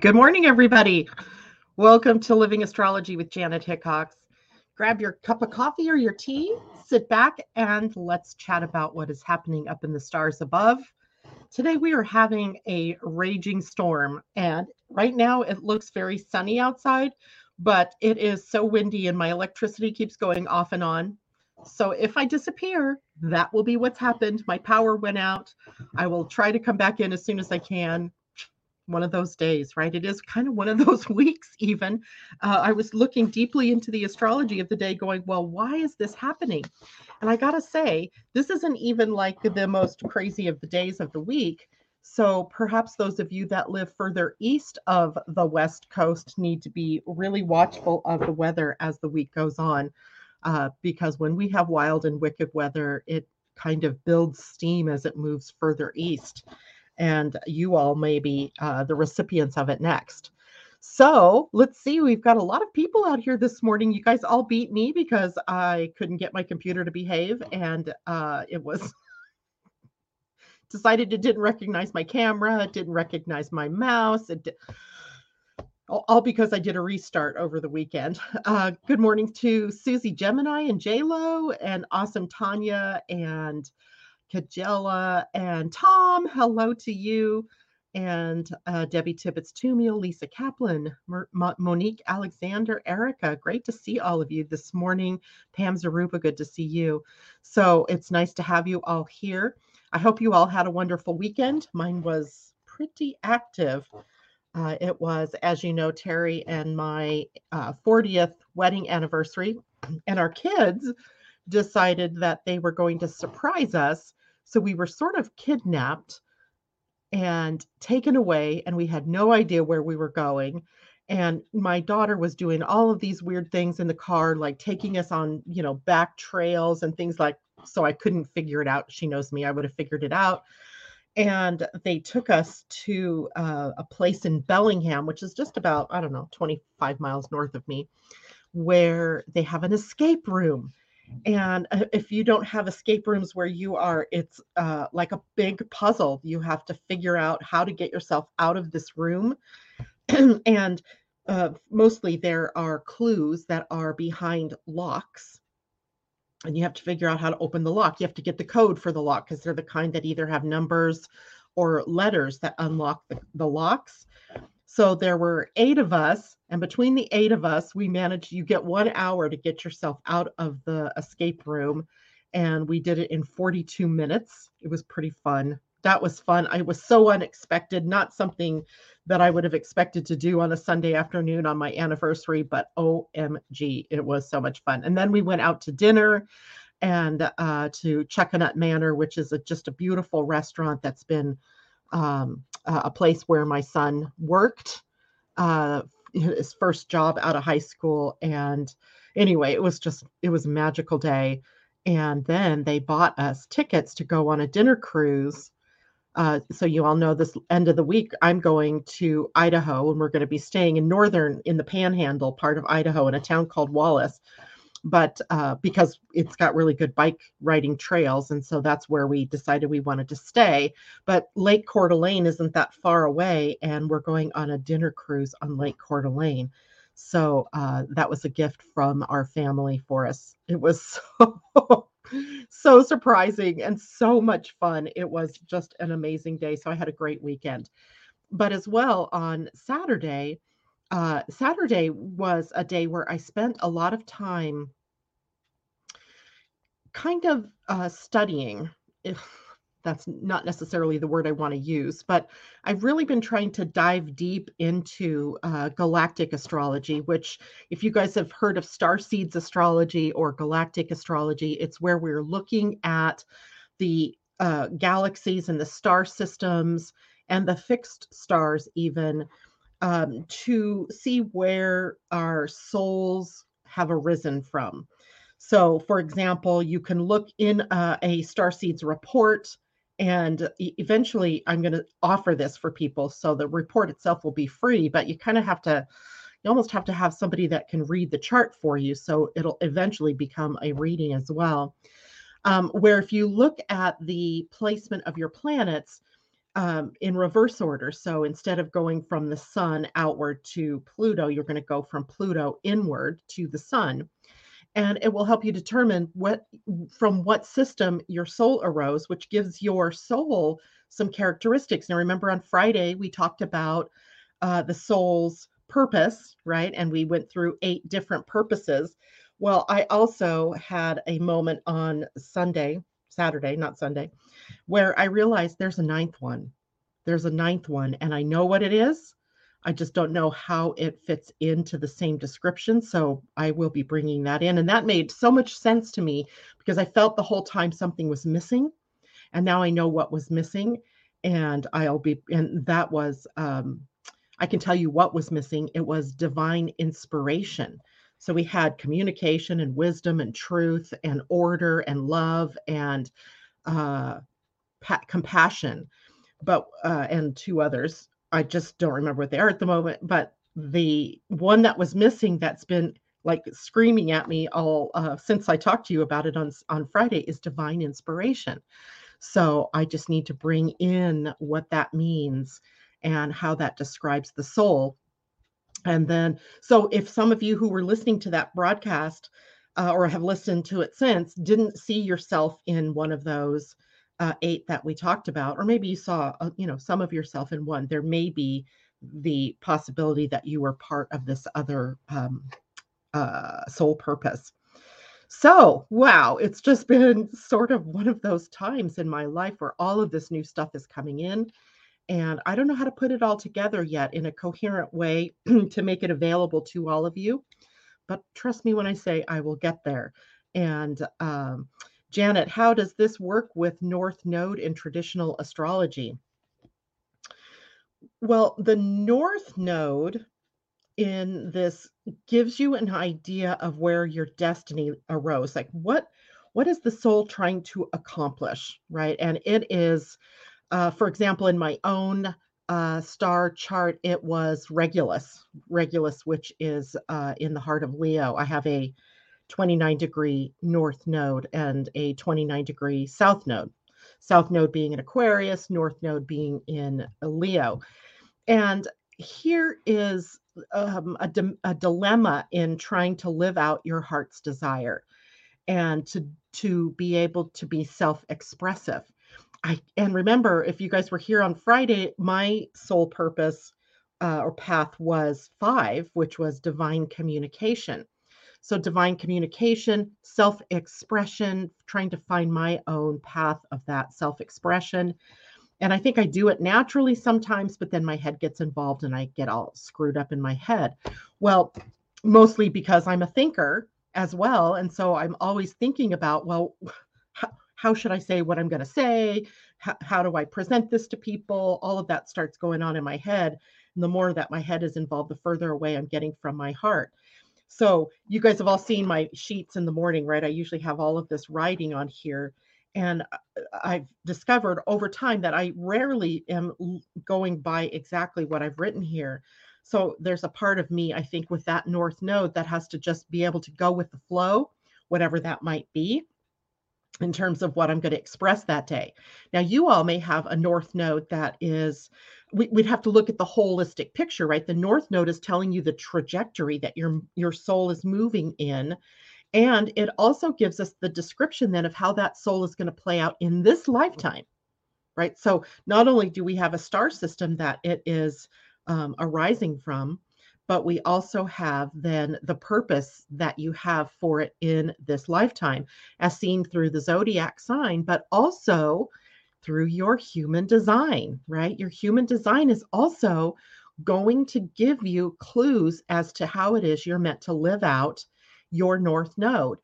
Good morning, everybody. Welcome to Living Astrology with Janet Hickox. Grab your cup of coffee or your tea, sit back, and let's chat about what is happening up in the stars above. Today, we are having a raging storm, and right now it looks very sunny outside, but it is so windy, and my electricity keeps going off and on. So, if I disappear, that will be what's happened. My power went out. I will try to come back in as soon as I can one of those days, right? It is kind of one of those weeks, even. Uh, I was looking deeply into the astrology of the day, going, well, why is this happening? And I got to say, this isn't even like the most crazy of the days of the week. So perhaps those of you that live further east of the West Coast need to be really watchful of the weather as the week goes on. Uh, because when we have wild and wicked weather, it kind of builds steam as it moves further east and you all may be uh, the recipients of it next. So let's see. We've got a lot of people out here this morning. You guys all beat me because I couldn't get my computer to behave, and uh, it was decided it didn't recognize my camera, it didn't recognize my mouse. It did, all because I did a restart over the weekend. Uh, good morning to Susie Gemini and J Lo and Awesome Tanya and Kajela and Tom. Hello to you. And uh, Debbie Tibbetts Tumiel, Lisa Kaplan, Monique Alexander, Erica. Great to see all of you this morning. Pam Zaruba, good to see you. So it's nice to have you all here. I hope you all had a wonderful weekend. Mine was pretty active. Uh, it was, as you know, Terry and my uh, 40th wedding anniversary, and our kids decided that they were going to surprise us so we were sort of kidnapped and taken away, and we had no idea where we were going. And my daughter was doing all of these weird things in the car, like taking us on, you know, back trails and things like so I couldn't figure it out. She knows me, I would have figured it out. And they took us to uh, a place in Bellingham, which is just about, I don't know, 25 miles north of me, where they have an escape room and uh, if you don't have escape rooms where you are it's uh, like a big puzzle. You have to figure out how to get yourself out of this room. And uh, mostly there are clues that are behind locks. And you have to figure out how to open the lock. You have to get the code for the lock because they're the kind that either have numbers or letters that unlock the, the locks. So there were eight of us, and between the eight of us, we managed. You get one hour to get yourself out of the escape room, and we did it in 42 minutes. It was pretty fun. That was fun. I was so unexpected, not something that I would have expected to do on a Sunday afternoon on my anniversary, but OMG, it was so much fun. And then we went out to dinner and uh, to Chuckanut Manor, which is a, just a beautiful restaurant that's been um, a place where my son worked, uh, his first job out of high school. And anyway, it was just, it was a magical day. And then they bought us tickets to go on a dinner cruise. Uh, so you all know this end of the week, I'm going to Idaho and we're going to be staying in northern, in the panhandle part of Idaho in a town called Wallace but uh, because it's got really good bike riding trails and so that's where we decided we wanted to stay. But lake coeur d'alene isn't that far away and we're going on a dinner cruise on lake coeur d'alene. So uh, that was a gift from our family for us. It was so so surprising and so much fun. It was just an amazing day so i had a great weekend. But as well on saturday uh, Saturday was a day where I spent a lot of time kind of uh, studying, if that's not necessarily the word I want to use, but I've really been trying to dive deep into uh, galactic astrology, which, if you guys have heard of star seeds astrology or galactic astrology, it's where we're looking at the uh, galaxies and the star systems and the fixed stars, even um, to see where our souls have arisen from. So, for example, you can look in uh, a Starseeds report, and eventually I'm going to offer this for people. So the report itself will be free, but you kind of have to, you almost have to have somebody that can read the chart for you. So it'll eventually become a reading as well. Um, where if you look at the placement of your planets, um, in reverse order. So instead of going from the sun outward to Pluto, you're going to go from Pluto inward to the sun. And it will help you determine what from what system your soul arose, which gives your soul some characteristics. Now, remember on Friday, we talked about uh, the soul's purpose, right? And we went through eight different purposes. Well, I also had a moment on Sunday, Saturday, not Sunday, where I realized there's a ninth one. There's a ninth one, and I know what it is. I just don't know how it fits into the same description. So I will be bringing that in. And that made so much sense to me because I felt the whole time something was missing. And now I know what was missing. And I'll be, and that was, um, I can tell you what was missing. It was divine inspiration. So we had communication and wisdom and truth and order and love and uh, pa- compassion, but uh, and two others. I just don't remember what they are at the moment. But the one that was missing that's been like screaming at me all uh, since I talked to you about it on on Friday is divine inspiration. So I just need to bring in what that means and how that describes the soul. And then, so if some of you who were listening to that broadcast uh, or have listened to it since didn't see yourself in one of those uh, eight that we talked about, or maybe you saw, uh, you know, some of yourself in one, there may be the possibility that you were part of this other um, uh, soul purpose. So, wow, it's just been sort of one of those times in my life where all of this new stuff is coming in. And I don't know how to put it all together yet in a coherent way to make it available to all of you. But trust me when I say I will get there. And um, Janet, how does this work with North Node in traditional astrology? Well, the North Node in this gives you an idea of where your destiny arose. Like what what is the soul trying to accomplish, right? And it is uh, for example, in my own uh, star chart, it was Regulus, Regulus, which is uh, in the heart of Leo. I have a 29 degree north node and a 29 degree south node. South node being in Aquarius, north node being in Leo. And here is um, a, di- a dilemma in trying to live out your heart's desire and to to be able to be self-expressive I and remember if you guys were here on Friday, my soul purpose uh, or path was five, which was divine communication. So divine communication, self-expression, trying to find my own path of that self-expression. And I think I do it naturally sometimes, but then my head gets involved and I get all screwed up in my head. Well, mostly because I'm a thinker as well. And so I'm always thinking about, well, how should I say what I'm going to say? How, how do I present this to people? All of that starts going on in my head. And the more that my head is involved, the further away I'm getting from my heart. So you guys have all seen my sheets in the morning, right? I usually have all of this writing on here. And uh, I've discovered over time that I rarely am going by exactly what I've written here. So there's a part of me, I think, with that North Node that has to just be able to go with the flow, whatever that might be in terms of what I'm going to express that day. Now, you all may have a North Node that is, we, would have to look at the holistic picture, right? The North Node is telling you the trajectory that your your soul is moving in. And it also gives us the description then of how that soul is going to play out in this lifetime, right? So not only do we have a star system that it is um, arising from, but we also have then the purpose that you have for it in this lifetime, as seen through the zodiac sign, but also through your human design, right? Your human design is also going to give you clues as to how it is you're meant to live out your north node.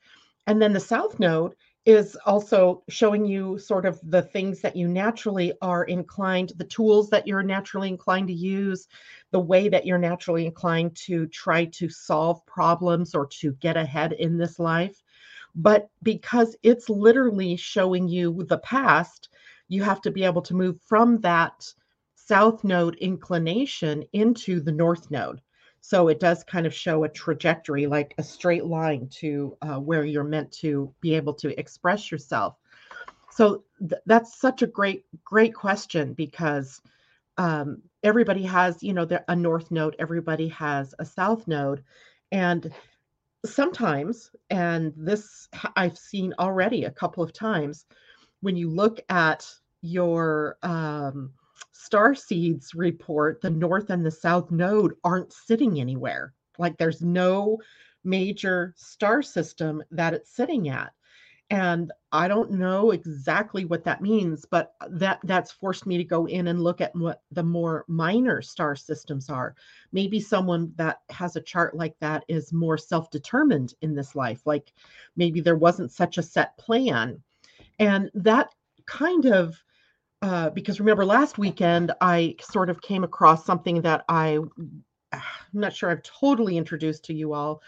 And then the south node is also showing you sort of the things that you naturally are inclined, the tools that you're naturally inclined to use, the way that you're naturally inclined to try to solve problems or to get ahead in this life. But because it's literally showing you the past, you have to be able to move from that south node inclination into the north node. So it does kind of show a trajectory, like a straight line to uh, where you're meant to be able to express yourself. So th- that's such a great, great question because um, everybody has, you know, a north node, everybody has a south node. And sometimes, and this I've seen already a couple of times, when you look at your um, star seeds report, the north and the south node aren't sitting anywhere. Like there's no major star system that it's sitting at. And i don't know exactly what that means but that that's forced me to go in and look at what the more minor star systems are. Maybe someone that has a chart like that is more self-determined in this life like maybe there wasn't such a set plan. And that kind of uh, because remember last weekend i sort of came across something that i i'm not sure i've totally introduced to you all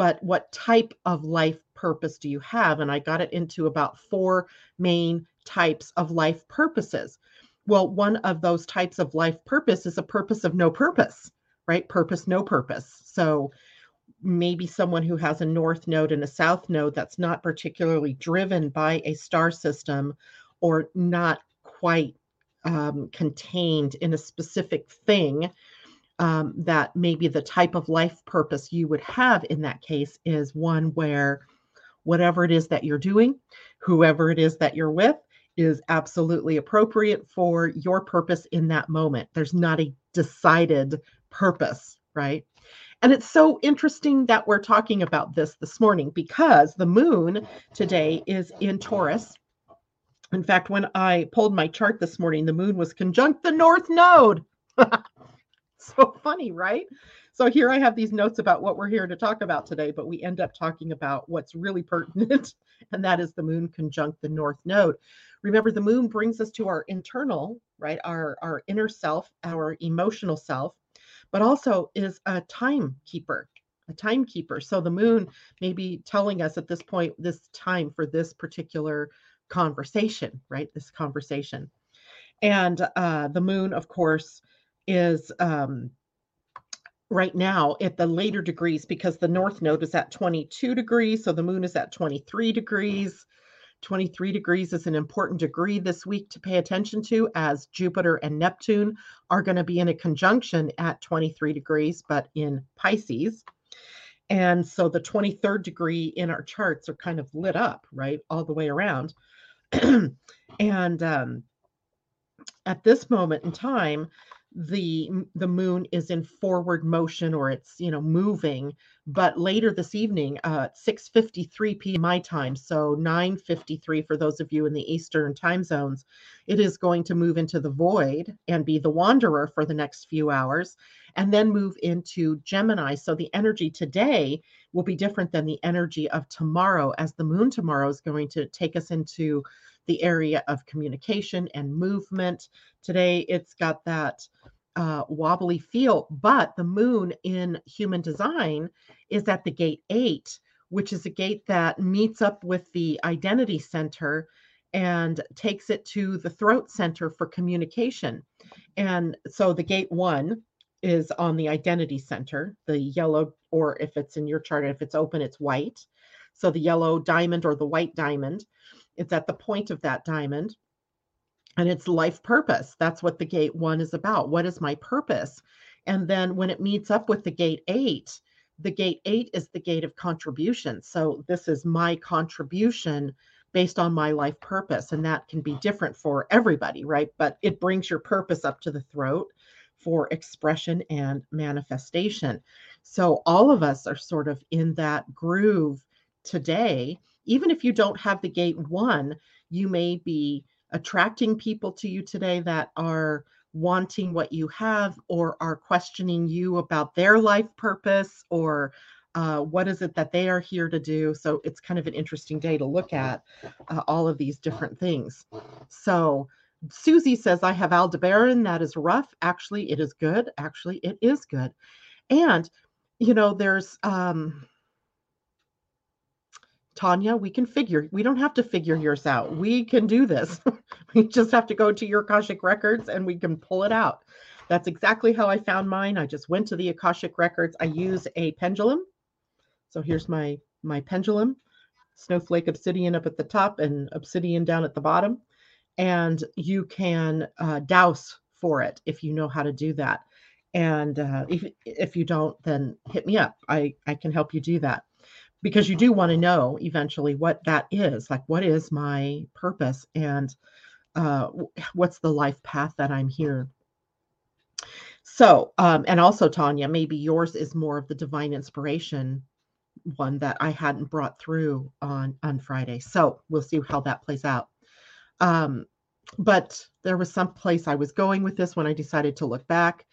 but what type of life purpose do you have? And I got it into about four main types of life purposes. Well, one of those types of life purpose is a purpose of no purpose, right? Purpose, no purpose. So maybe someone who has a north node and a south node that's not particularly driven by a star system or not quite um, contained in a specific thing um, that maybe the type of life purpose you would have in that case is one where whatever it is that you're doing, whoever it is that you're with, is absolutely appropriate for your purpose in that moment. There's not a decided purpose, right? And it's so interesting that we're talking about this this morning because the moon today is in Taurus. In fact, when I pulled my chart this morning, the moon was conjunct the north node. so funny, right? So here I have these notes about what we're here to talk about today, but we end up talking about what's really pertinent, and that is the moon conjunct the north node. Remember, the moon brings us to our internal, right, our our inner self, our emotional self, but also is a timekeeper, a timekeeper. So the moon may be telling us at this point, this time for this particular conversation, right? This conversation. And uh, the moon, of course, is um, right now at the later degrees because the north node is at 22 degrees. So the moon is at 23 degrees. 23 degrees is an important degree this week to pay attention to as Jupiter and Neptune are going to be in a conjunction at 23 degrees, but in Pisces. And so the 23rd degree in our charts are kind of lit up, right, all the way around. and um, at this moment in time, the the moon is in forward motion or it's you know moving but later this evening uh 6:53 p.m. my time so 9:53 for those of you in the eastern time zones it is going to move into the void and be the wanderer for the next few hours and then move into Gemini so the energy today will be different than the energy of tomorrow as the moon tomorrow is going to take us into the area of communication and movement. Today, it's got that uh, wobbly feel, but the moon in human design is at the gate eight, which is a gate that meets up with the identity center and takes it to the throat center for communication. And so the gate one is on the identity center, the yellow, or if it's in your chart, if it's open, it's white. So the yellow diamond or the white diamond it's at the point of that diamond. And it's life purpose. That's what the gate one is about. What is my purpose? And then when it meets up with the gate eight, the gate eight is the gate of contribution. So this is my contribution based on my life purpose. And that can be different for everybody, right? But it brings your purpose up to the throat for expression and manifestation. So all of us are sort of in that groove today even if you don't have the gate one, you may be attracting people to you today that are wanting what you have or are questioning you about their life purpose or uh, what is it that they are here to do. So it's kind of an interesting day to look at uh, all of these different things. So Susie says, I have Aldebaran. That is rough. Actually, it is good. Actually, it is good. And, you know, there's, um, Tanya, we can figure, we don't have to figure yours out. We can do this. we just have to go to your Akashic records and we can pull it out. That's exactly how I found mine. I just went to the Akashic records. I use a pendulum. So here's my my pendulum. snowflake obsidian up at the top and obsidian down at the bottom. And you can uh, dowse for it if you know how to do that. And uh, if, if you don't, then hit me up. I, I can help you do that because you do want to know eventually what that is. Like, what is my purpose and uh, what's the life path that I'm here so, um, and also Tanya, maybe yours is more of the divine inspiration one that I hadn't brought through on on Friday. So we'll see how that plays out. Um, but there was some place I was going with this when I decided to look back.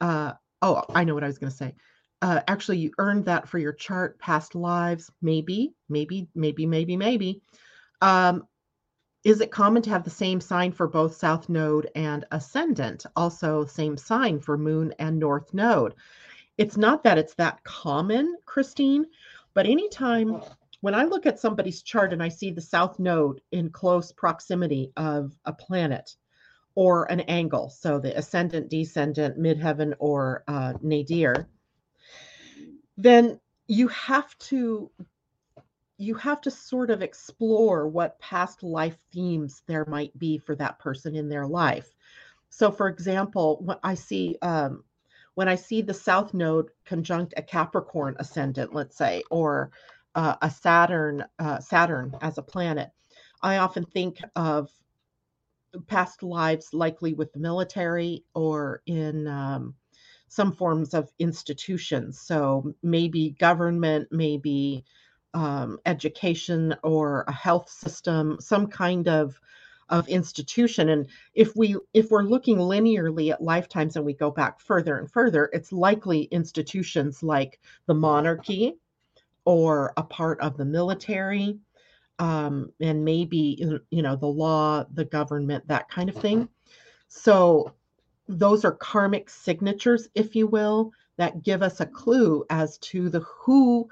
Uh, oh, I know what I was going to say. Uh, actually, you earned that for your chart, past lives, maybe, maybe, maybe, maybe, maybe. Um, is it common to have the same sign for both south node and ascendant? Also, same sign for moon and north node. It's not that it's that common, Christine, but anytime when I look at somebody's chart and I see the south node in close proximity of a planet or an angle, so the ascendant, descendant, midheaven, or uh, nadir, then you have to you have to sort of explore what past life themes there might be for that person in their life. So, for example, when I see um, when I see the South Node conjunct a Capricorn ascendant, let's say, or uh, a Saturn uh, Saturn as a planet, I often think of past lives, likely with the military or in um, some forms of institutions. So maybe government, maybe um, education or a health system, some kind of of institution and if we if we're looking linearly at lifetimes and we go back further and further it's likely institutions like the monarchy or a part of the military um, and maybe you know the law the government that kind of thing so those are karmic signatures if you will that give us a clue as to the who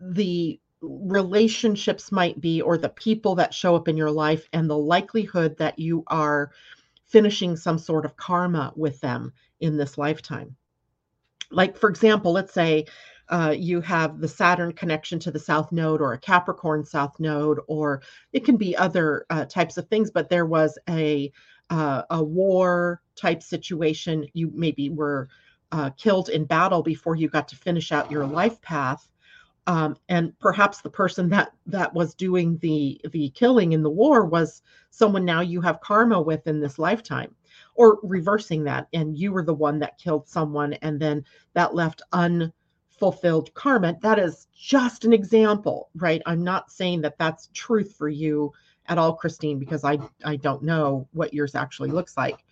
the relationships might be or the people that show up in your life and the likelihood that you are finishing some sort of karma with them in this lifetime. Like, for example, let's say uh, you have the Saturn connection to the South Node or a Capricorn South Node, or it can be other uh, types of things, but there was a uh, a war type situation. You maybe were uh, killed in battle before you got to finish out your life path. Um, and perhaps the person that that was doing the the killing in the war was someone now you have karma with in this lifetime or reversing that and you were the one that killed someone and then that left unfulfilled karma. That is just an example right? I'm not saying that that's truth for you at all christine because i i don't know what yours actually looks like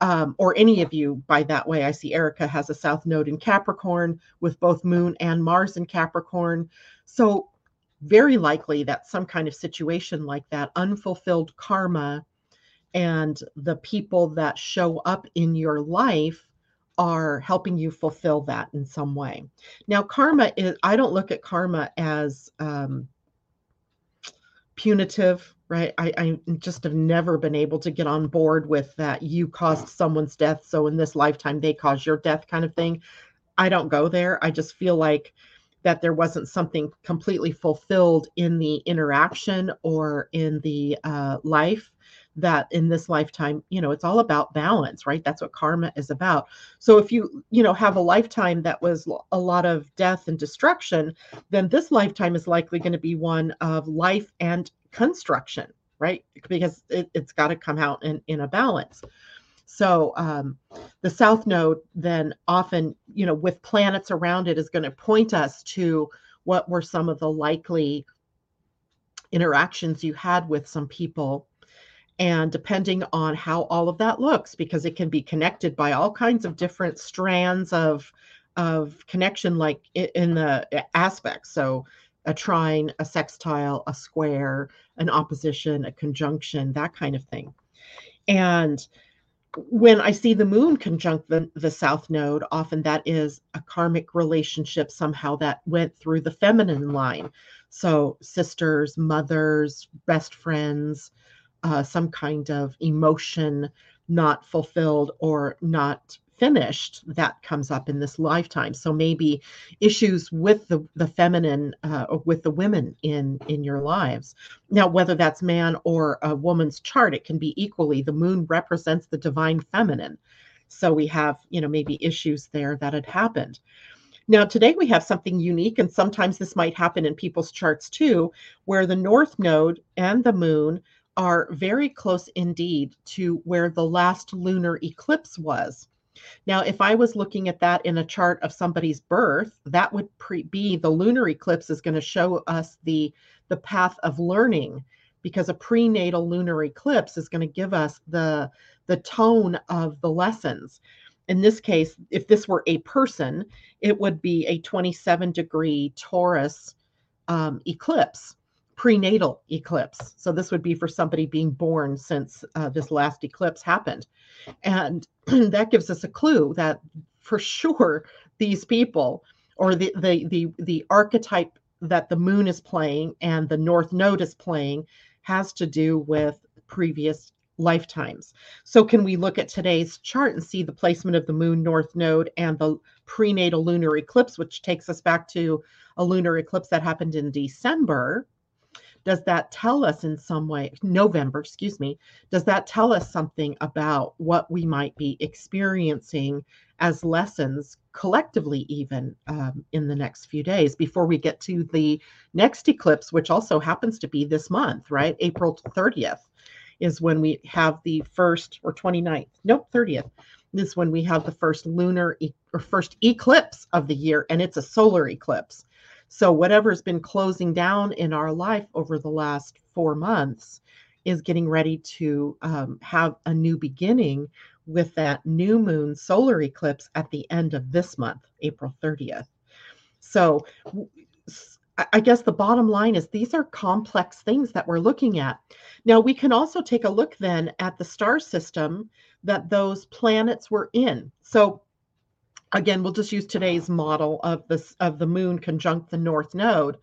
um, or any of you by that way. I see Erica has a south node in Capricorn with both moon and Mars in Capricorn. So, very likely that some kind of situation like that, unfulfilled karma, and the people that show up in your life are helping you fulfill that in some way. Now, karma is, I don't look at karma as um, punitive right? I, I just have never been able to get on board with that you caused someone's death. So in this lifetime, they caused your death kind of thing. I don't go there. I just feel like that there wasn't something completely fulfilled in the interaction or in the uh, life that in this lifetime you know it's all about balance right that's what karma is about so if you you know have a lifetime that was a lot of death and destruction then this lifetime is likely going to be one of life and construction, right? Because it, has got to come out in, in a balance. So um, the south node then often, you know, with planets around it, is going to point us to what were some of the likely interactions you had with some people. And depending on how all of that looks, because it can be connected by all kinds of different strands of of connection, like in the uh, aspects. So a trine, a sextile, a square, an opposition, a conjunction, that kind of thing. And when I see the moon conjunct the, the south node, often that is a karmic relationship somehow that went through the feminine line. So, sisters, mothers, best friends, uh, some kind of emotion not fulfilled or not finished that comes up in this lifetime. So maybe issues with the the feminine uh, with the women in in your lives. Now whether that's man or a woman's chart it can be equally. The moon represents the divine feminine. So we have you know maybe issues there that had happened. Now, today we have something unique, and sometimes this might happen in people's charts too, where the North Node and the Moon are very close indeed to where the last lunar eclipse was. Now, if I was looking at that in a chart of somebody's birth, that would pre- be the lunar eclipse is going to show us the the path of learning because a prenatal lunar eclipse is going to give us the the tone of the lessons in this case, if this were a person, it would be a 27 degree Taurus um, eclipse, prenatal eclipse. So this would be for somebody being born since uh, this last eclipse happened. And that gives us a clue that for sure these people or the, the, the, the archetype that the moon is playing and the north node is playing has to do with previous lifetimes. So, can we look at today's chart and see the placement of the moon north node and the prenatal lunar eclipse, which takes us back to a lunar eclipse that happened in December? Does that tell us in some way, November, excuse me, does that tell us something about what we might be experiencing as lessons collectively, even um, in the next few days before we get to the next eclipse, which also happens to be this month, right? April 30th is when we have the first or 29th, nope, 30th. This is when we have the first lunar e- or first eclipse of the year, and it's a solar eclipse. So, whatever's been closing down in our life over the last four months is getting ready to um, have a new beginning with that new moon solar eclipse at the end of this month, April 30th. So, I guess the bottom line is these are complex things that we're looking at. Now, we can also take a look then at the star system that those planets were in. So, again, we'll just use today's model of this of the moon conjunct the north node.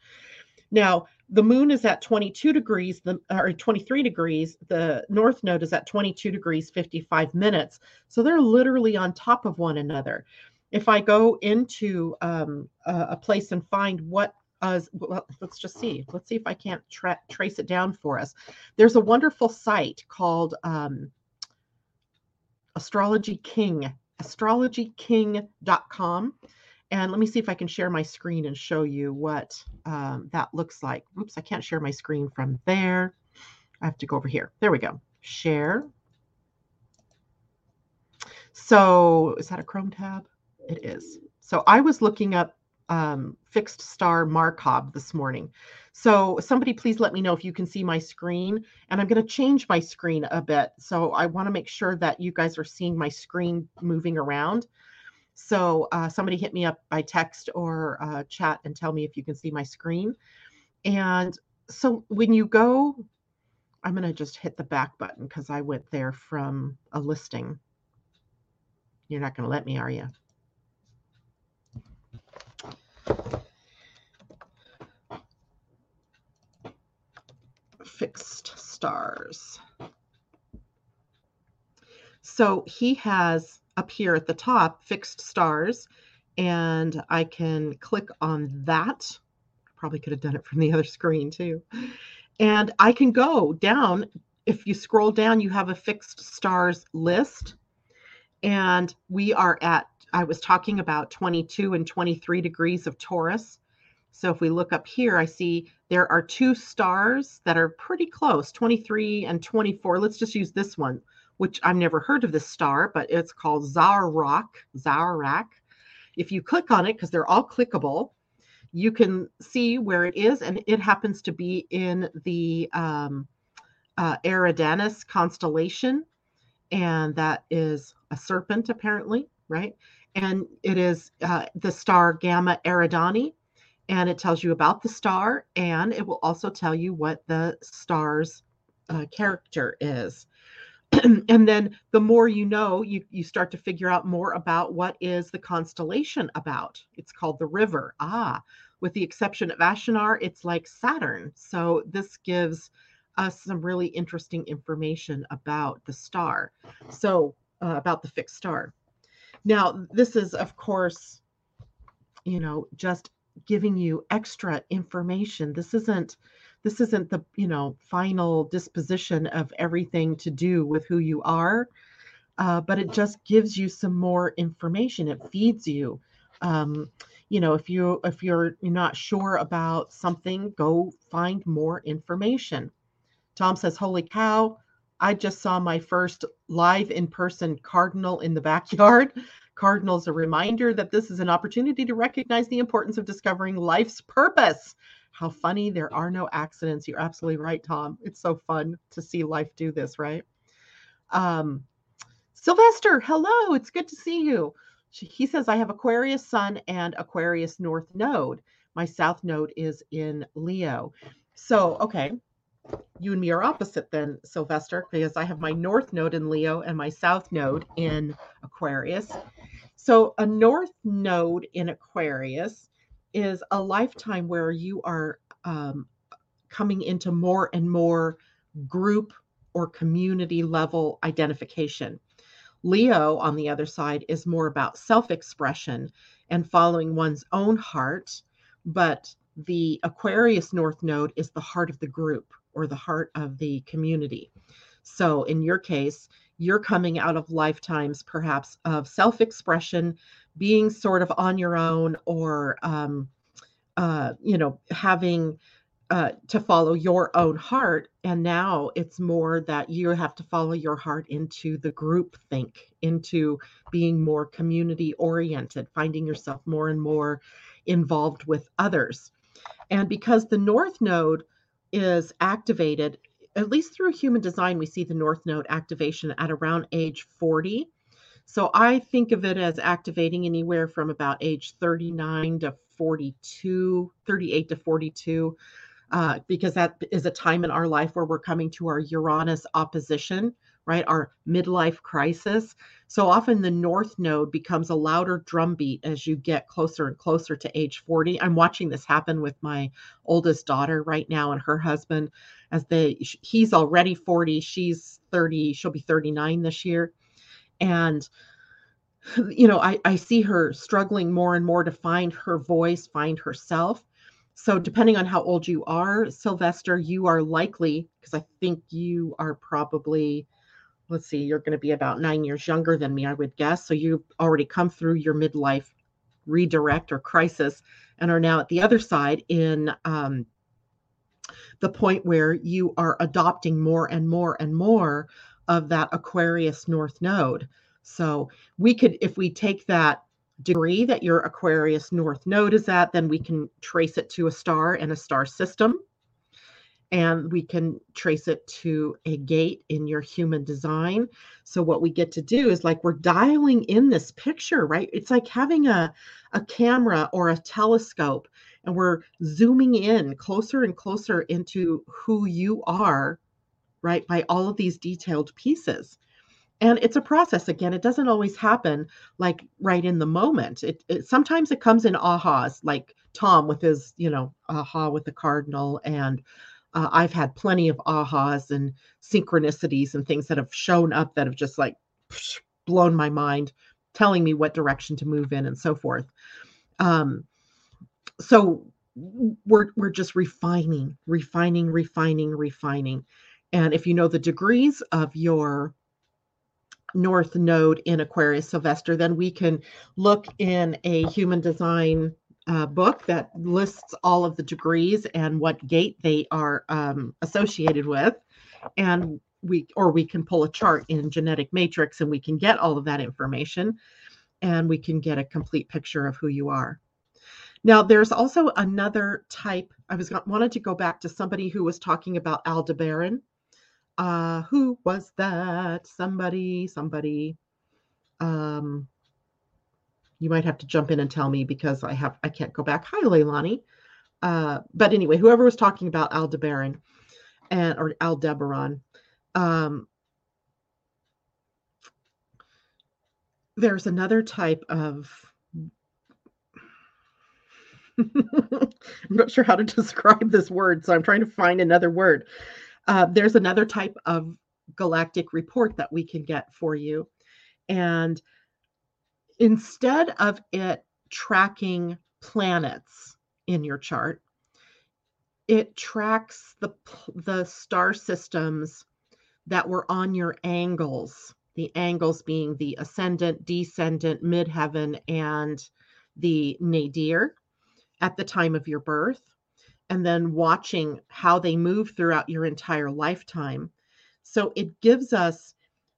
Now, the moon is at 22 degrees, the or 23 degrees. The north node is at 22 degrees 55 minutes. So they're literally on top of one another. If I go into um, a, a place and find what uh, well, let's just see. Let's see if I can't tra- trace it down for us. There's a wonderful site called um, Astrology King, astrologyking.com. And let me see if I can share my screen and show you what um, that looks like. Oops, I can't share my screen from there. I have to go over here. There we go. Share. So is that a Chrome tab? It is. So I was looking up um, fixed star Markab this morning. So somebody please let me know if you can see my screen. And I'm going to change my screen a bit. So I want to make sure that you guys are seeing my screen moving around. So uh, somebody hit me up by text or uh, chat and tell me if you can see my screen. And so when you go, I'm going to just hit the back button because I went there from a listing. You're not going to let me, are you? Fixed stars. So he has up here at the top fixed stars, and I can click on that. Probably could have done it from the other screen too. And I can go down. If you scroll down, you have a fixed stars list. And we are at, I was talking about 22 and 23 degrees of Taurus. So if we look up here, I see there are two stars that are pretty close, 23 and 24. Let's just use this one, which I've never heard of this star, but it's called Zaurak. Zaurak. If you click on it, because they're all clickable, you can see where it is, and it happens to be in the um, uh, Eridanus constellation, and that is a serpent, apparently, right? And it is uh, the star Gamma Eridani, and it tells you about the star and it will also tell you what the star's uh, character is and then the more you know you, you start to figure out more about what is the constellation about it's called the river ah with the exception of Achernar, it's like Saturn. So this gives us some really interesting information about the star. So uh, about the fixed star. Now, this is, of course, you know, just giving you extra information. This isn't this isn't the, you know, final disposition of everything to do with who you are. Uh, but it just gives you some more information. It feeds you. Um, you know, if you if you're not sure about something, go find more information. Tom says, "Holy cow, I just saw my first live in person cardinal in the backyard. Cardinal's a reminder that this is an opportunity to recognize the importance of discovering life's purpose. How funny, there are no accidents. You're absolutely right, Tom. It's so fun to see life do this, right? Um, Sylvester, hello, it's good to see you. He says, I have Aquarius Sun and Aquarius North Node. My South Node is in Leo. So, okay, you and me are opposite then, Sylvester, because I have my North Node in Leo and my South Node in Aquarius. So, a North Node in Aquarius is a lifetime where you are um, coming into more and more group or community level identification. Leo, on the other side, is more about self expression and following one's own heart. But the Aquarius North Node is the heart of the group or the heart of the community. So, in your case, you're coming out of lifetimes perhaps of self expression, being sort of on your own, or, um, uh, you know, having uh, to follow your own heart. And now it's more that you have to follow your heart into the group think, into being more community oriented, finding yourself more and more involved with others. And because the North Node is activated, at least through human design, we see the North Node activation at around age 40. So I think of it as activating anywhere from about age 39 to 42, 38 to 42, uh, because that is a time in our life where we're coming to our Uranus opposition right? Our midlife crisis. So often the North Node becomes a louder drumbeat as you get closer and closer to age 40. I'm watching this happen with my oldest daughter right now and her husband as they he's already 40, she's 30, she'll be 39 this year. And you know, I, I see her struggling more and more to find her voice, find herself. So, depending on how old you are, Sylvester, you are likely, because I think you are probably let's see, you're going to be about nine years younger than me, I would guess. So you've already come through your midlife redirect or crisis and are now at the other side in um, the point where you are adopting more and more and more of that Aquarius North Node. So we could, if we take that degree that your Aquarius North Node is at, then we can trace it to a star and a star system and we can trace it to a gate in your human design. So what we get to do is like we're dialing in this picture, right? It's like having a, a camera or a telescope and we're zooming in closer and closer into who you are, right? By all of these detailed pieces. And it's a process again. It doesn't always happen like right in the moment. It, it sometimes it comes in ahas, like Tom with his, you know, aha with the cardinal and uh, I've had plenty of ahas and synchronicities and things that have shown up that have just like blown my mind, telling me what direction to move in and so forth. Um, so we're we're just refining, refining, refining, refining. And if you know the degrees of your north node in Aquarius Sylvester, then we can look in a human design uh, book that lists all of the degrees and what gate they are um, associated with. And we, or we can pull a chart in genetic matrix and we can get all of that information and we can get a complete picture of who you are. Now, there's also another type. I was wanted to go back to somebody who was talking about Aldebaran. Uh, who was that? Somebody, somebody. Um, you might have to jump in and tell me because I have I can't go back. Hi, Leilani. Uh, but anyway, whoever was talking about Aldebaran and or Aldebaran, um, there's another type of I'm not sure how to describe this word, so I'm trying to find another word. Uh, there's another type of galactic report that we can get for you. And instead of it tracking planets in your chart, it tracks the the star systems that were on your angles the angles being the ascendant descendant midheaven and the nadir at the time of your birth and then watching how they move throughout your entire lifetime. So it gives us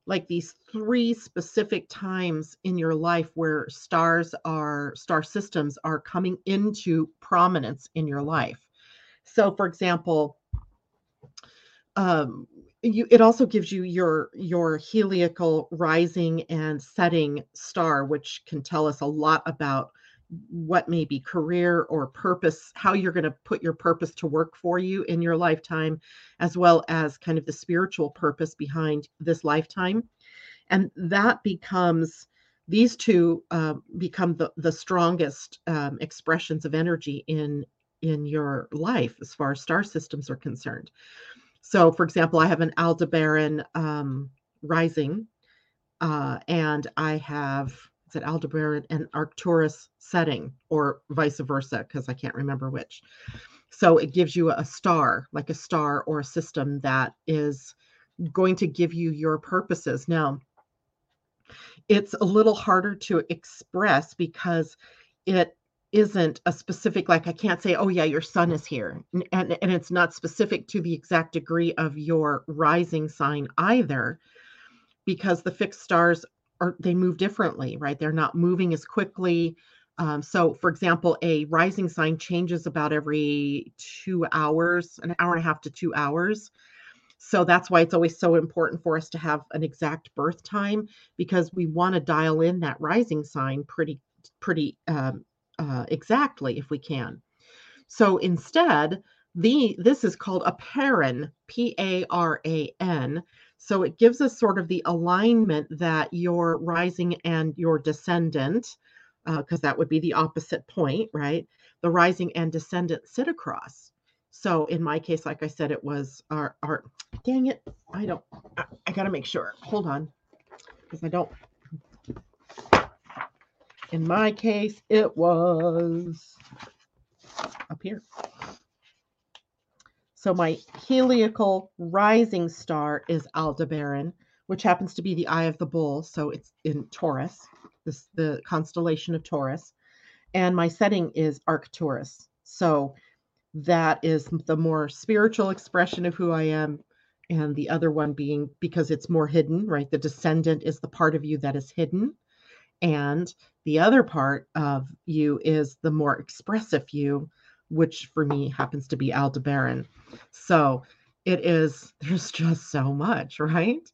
like these three specific times in your life where stars are star systems are coming into prominence in your life. So, for example, um, you, it also gives you your your heliacal rising and setting star, which can tell us a lot about what may be career or purpose, how you're going to put your purpose to work for you in your lifetime, as well as kind of the spiritual purpose behind this lifetime. And that becomes these two uh, become the, the strongest um, expressions of energy in in your life as far as star systems are concerned. So, for example, I have an Aldebaran um, rising, uh, and I have it Aldebaran and Arcturus setting, or vice versa, because I can't remember which. So it gives you a star, like a star or a system that is going to give you your purposes. Now, it's a little harder to express because it isn't a specific like i can't say oh yeah your sun is here and and it's not specific to the exact degree of your rising sign either because the fixed stars are they move differently right they're not moving as quickly um, so for example a rising sign changes about every two hours an hour and a half to two hours so that's why it's always so important for us to have an exact birth time because we want to dial in that rising sign pretty pretty um, uh, exactly if we can. So instead, the this is called a paran, P A R A N. So it gives us sort of the alignment that your rising and your descendant, because uh, that would be the opposite point, right? The rising and descendant sit across. So in my case, like I said, it was our, our dang it, I don't, I, I got to make sure. Hold on, because I don't in my case, it was up here. So my heliacal rising star is Aldebaran, which happens to be the eye of the bull. So it's in Taurus, this the constellation of Taurus. And my setting is Arcturus. So that is the more spiritual expression of who I am. And the other one being because it's more hidden, right? The descendant is the part of you that is hidden. And the other part of you is the more expressive you, which for me happens to be Aldebaran. So it is, there's just so much, right?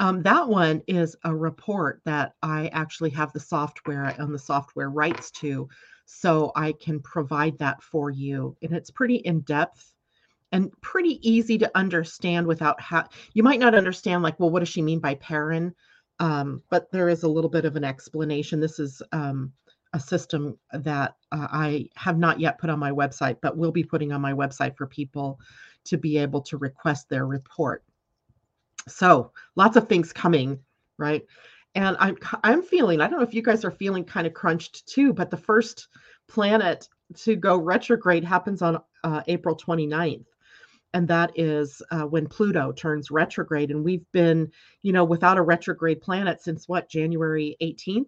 Um, that one is a report that I actually have the software, and the software rights to. So I can provide that for you. And it's pretty in depth and pretty easy to understand without how you might not understand, like, well, what does she mean by paran? Um, but there is a little bit of an explanation. This is um, a system that uh, I have not yet put on my website, but will be putting on my website for people to be able to request their report. So lots of things coming, right? And I'm I'm feeling, I don't know if you guys are feeling kind of crunched too, but the first planet to go retrograde happens on uh, April 29th and that is uh, when Pluto turns retrograde. And we've been, you know, without a retrograde planet since what, January 18th?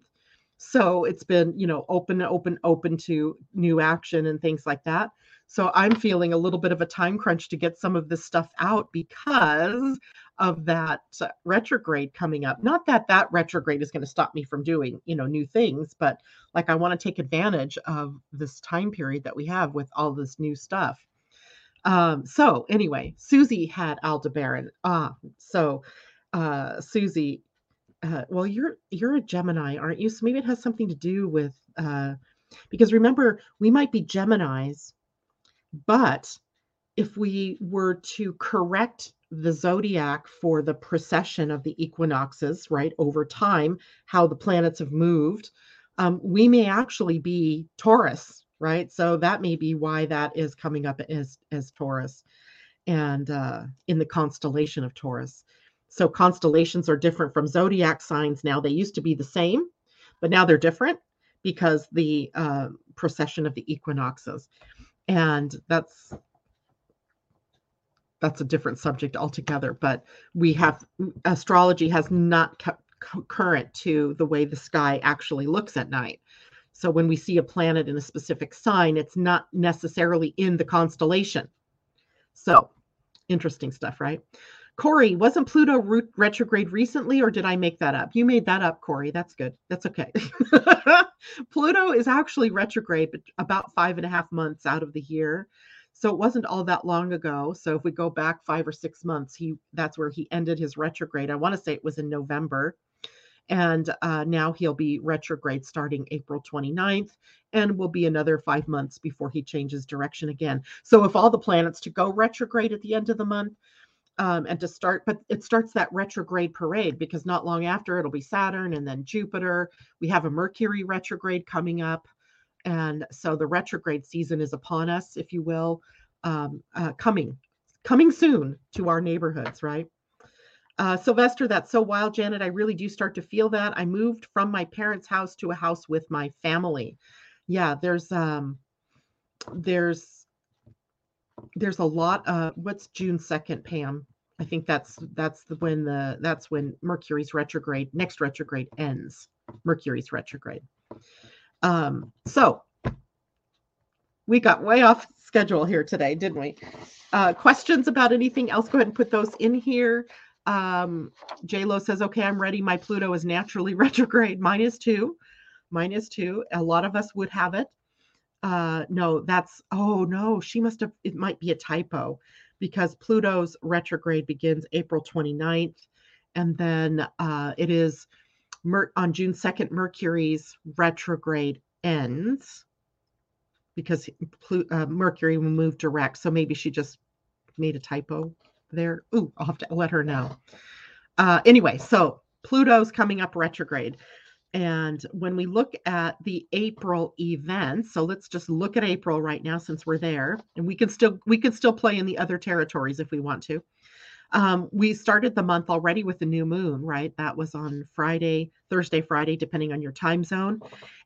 So it's been, you know, open, open, open to new action and things like that. So I'm feeling a little bit of a time crunch to get some of this stuff out because of that retrograde coming up. Not that that retrograde is going to stop me from doing, you know, new things, but like I want to take advantage of this time period that we have with all this new stuff. Um, so anyway, Susie had Aldebaran. Ah, so uh, Susie, uh, well, you're you're a Gemini, aren't you? So maybe it has something to do with uh, because remember, we might be Geminis, but if we were to correct the zodiac for the precession of the equinoxes, right, over time, how the planets have moved, um, we may actually be Taurus, right? So that may be why that is coming up as as Taurus and uh, in the constellation of Taurus. So constellations are different from zodiac signs now. They used to be the same, but now they're different because the uh, precession of the equinoxes, and that's that's a different subject altogether. But we have astrology has not kept current to the way the sky actually looks at night. So when we see a planet in a specific sign, it's not necessarily in the constellation. So interesting stuff, right? Corey, wasn't Pluto retrograde recently, or did I make that up? You made that up, Corey. That's good. That's okay. Pluto is actually retrograde, about five and a half months out of the year. So it wasn't all that long ago. So if we go back five or six months, he that's where he ended his retrograde. I want to say it was in November. And uh, now he'll be retrograde starting April 29th and will be another five months before he changes direction again. So if all the planets to go retrograde at the end of the month, um, and to start, but it starts that retrograde parade because not long after it'll be Saturn and then Jupiter. We have a Mercury retrograde coming up. And so the retrograde season is upon us, if you will, um, uh, coming, coming soon to our neighborhoods, right? Uh, Sylvester, that's so wild, Janet. I really do start to feel that. I moved from my parents' house to a house with my family. Yeah, there's um, there's there's a lot. of what's June second, Pam? I think that's that's the when the that's when Mercury's retrograde next retrograde ends. Mercury's retrograde. Um, so we got way off schedule here today, didn't we? Uh, questions about anything else? Go ahead and put those in here. Um, J Lo says, "Okay, I'm ready. My Pluto is naturally retrograde. Mine is too. Mine is too. A lot of us would have it. Uh, no, that's oh no, she must have. It might be a typo because Pluto's retrograde begins April 29th, and then uh, it is Mer- on June 2nd. Mercury's retrograde ends because uh, Mercury will move direct. So maybe she just made a typo there. Ooh, I'll have to let her know. Uh, anyway, so Pluto's coming up retrograde. And when we look at the April events, so let's just look at April right now since we're there, and we can still we can still play in the other territories if we want to. Um, we started the month already with the new moon, right? That was on Friday, Thursday, Friday, depending on your time zone.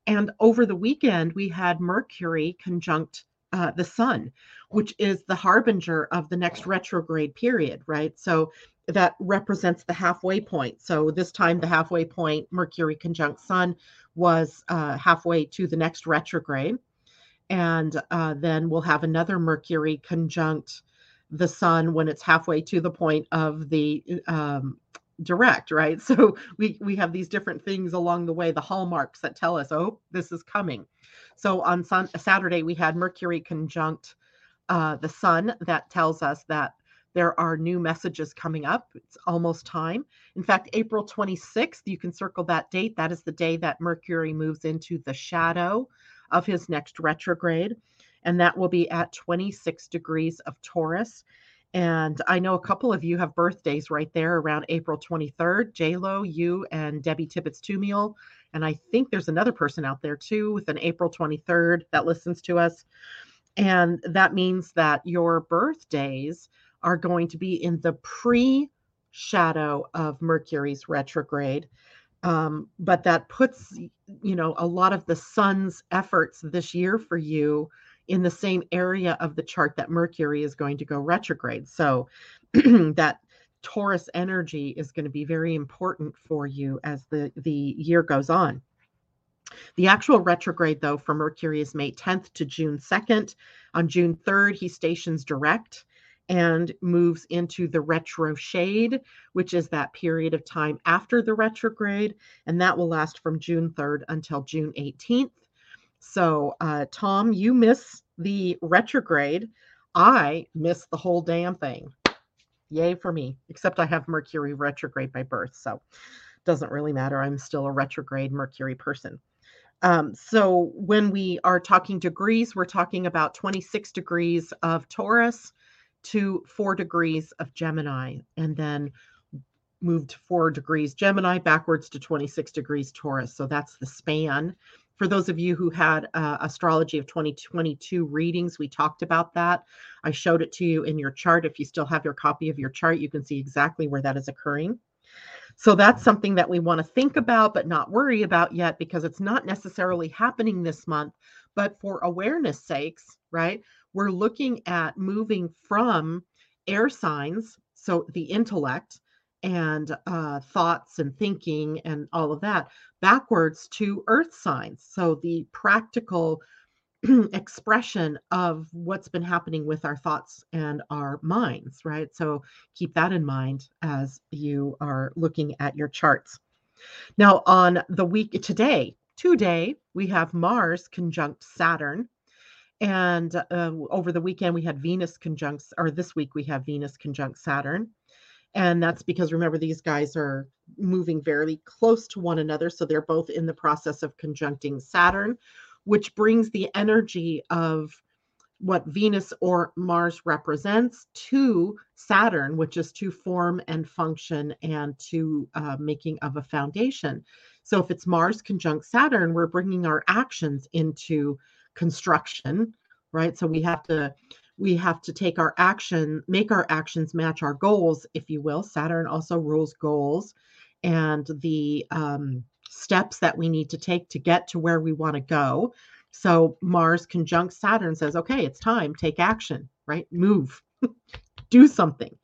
And over the weekend, we had Mercury conjunct uh, the sun, which is the harbinger of the next retrograde period, right? So that represents the halfway point. So this time, the halfway point, Mercury conjunct Sun, was uh, halfway to the next retrograde. And uh, then we'll have another Mercury conjunct the Sun when it's halfway to the point of the um, direct, right? So we we have these different things along the way, the hallmarks that tell us, oh, this is coming. So on sun, Saturday we had Mercury conjunct uh, the Sun that tells us that there are new messages coming up. It's almost time. In fact, April 26th, you can circle that date. That is the day that Mercury moves into the shadow of his next retrograde. And that will be at 26 degrees of Taurus. And I know a couple of you have birthdays right there around April 23rd. JLo, you and Debbie Tibbetts Tumiel. And I think there's another person out there too with an April 23rd that listens to us. And that means that your birthdays are going to be in the pre shadow of Mercury's retrograde. Um, but that puts, you know, a lot of the sun's efforts this year for you in the same area of the chart that Mercury is going to go retrograde. So that Taurus energy is going to be very important for you as the, the year goes on. The actual retrograde, though, for Mercury is May 10th to June 2nd. On June 3rd, he stations direct and moves into the retro shade, which is that period of time after the retrograde. And that will last from June 3rd until June 18th. So, uh, Tom, you miss the retrograde. I miss the whole damn thing. Yay for me, except I have Mercury retrograde by birth. So, doesn't really matter. I'm still a retrograde Mercury person. Um, so, when we are talking degrees, we're talking about 26 degrees of Taurus to four degrees of Gemini, and then moved four degrees Gemini backwards to 26 degrees Taurus. So that's the span for those of you who had uh, astrology of 2022 readings we talked about that i showed it to you in your chart if you still have your copy of your chart you can see exactly where that is occurring So that's something that we want to think about, but not worry about yet because it's not necessarily happening this month. But for awareness sakes, right, we're looking at moving from air signs, so the intellect and uh, thoughts and thinking and all of that, backwards to earth signs. So the practical expression of what's been happening with our thoughts and our minds, right? So keep that in mind as you are looking at your charts. Now, on the week today, today, we have Mars conjunct Saturn. And uh, over the weekend, we had Venus conjunct, or this week, we have Venus conjunct Saturn. And that's because remember, these guys are moving very close to one another. So they're both in the process of conjuncting Saturn, which brings the energy of what Venus or Mars represents to Saturn, which is to form and function and to uh, making of a foundation. So if it's Mars conjunct Saturn, we're bringing our actions into construction, right? So we have to we have to take our action, make our actions match our goals, if you will. Saturn also rules goals and the um, steps that we need to take to get to where we want to go. So Mars conjunct Saturn says, okay, it's time, take action, right? Move, do something.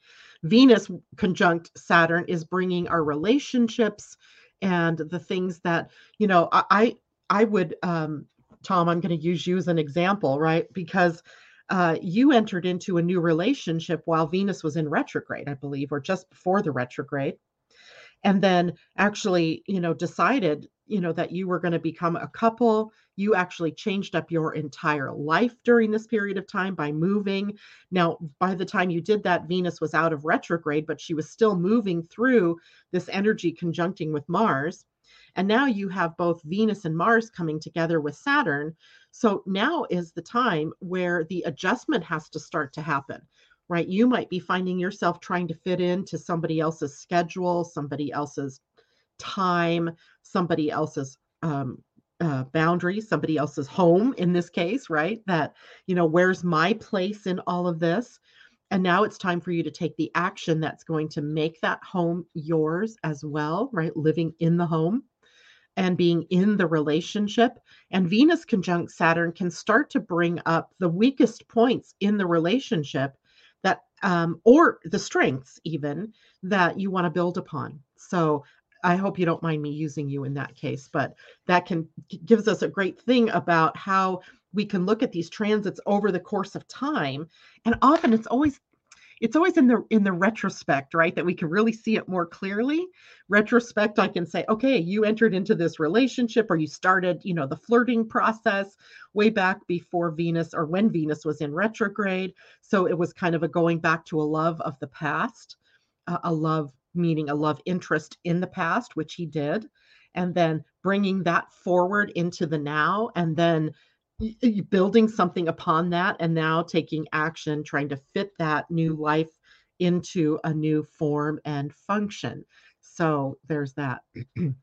Venus conjunct Saturn is bringing our relationships and the things that, you know, I, I would, um, Tom, I'm going to use you as an example, right? Because uh, you entered into a new relationship while Venus was in retrograde, I believe, or just before the retrograde and then actually you know decided you know that you were going to become a couple. You actually changed up your entire life during this period of time by moving. Now by the time you did that venus was out of retrograde but she was still moving through this energy conjuncting with mars and now you have both venus and mars coming together with saturn so now is the time where the adjustment has to start to happen right? You might be finding yourself trying to fit into somebody else's schedule, somebody else's time, somebody else's um, uh, boundaries, somebody else's home in this case, right? That, you know, where's my place in all of this? And now it's time for you to take the action that's going to make that home yours as well, right? Living in the home and being in the relationship. And Venus conjunct Saturn can start to bring up the weakest points in the relationship that um, or the strengths even that you want to build upon so i hope you don't mind me using you in that case but that can gives us a great thing about how we can look at these transits over the course of time and often it's always it's always in the in the retrospect right that we can really see it more clearly. Retrospect i can say okay you entered into this relationship or you started you know the flirting process way back before venus or when venus was in retrograde. So it was kind of a going back to a love of the past uh, a love meaning a love interest in the past which he did and then bringing that forward into the now and then building something upon that and now taking action trying to fit that new life into a new form and function. So there's that.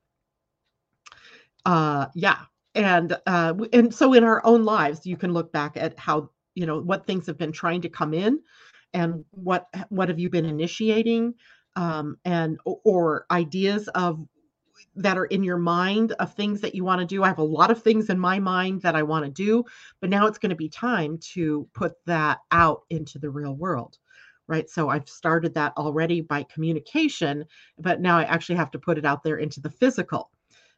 Uh yeah and uh and so in our own lives you can look back at how you know what things have been trying to come in and what what have you been initiating um and or ideas of that are in your mind of things that you want to do. I have a lot of things in my mind that I want to do, but now it's going to be time to put that out into the real world. Right. So I've started that already by communication, but now I actually have to put it out there into the physical.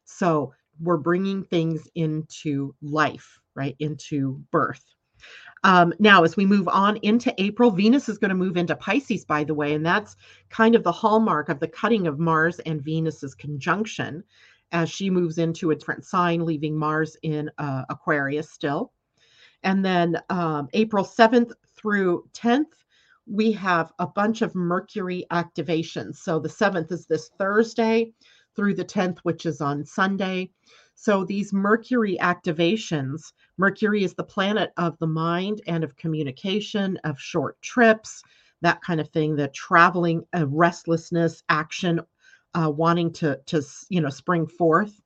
So we're bringing things into life, right? Into birth. Um, now, as we move on into April, Venus is going to move into Pisces, by the way, and that's kind of the hallmark of the cutting of Mars and Venus's conjunction as she moves into a different sign, leaving Mars in uh, Aquarius still. And then um, April 7th through 10th, we have a bunch of Mercury activations. So the 7th is this Thursday through the 10th, which is on Sunday. So these Mercury activations, Mercury is the planet of the mind and of communication, of short trips, that kind of thing, the traveling, uh, restlessness, action, uh, wanting to to you know spring forth.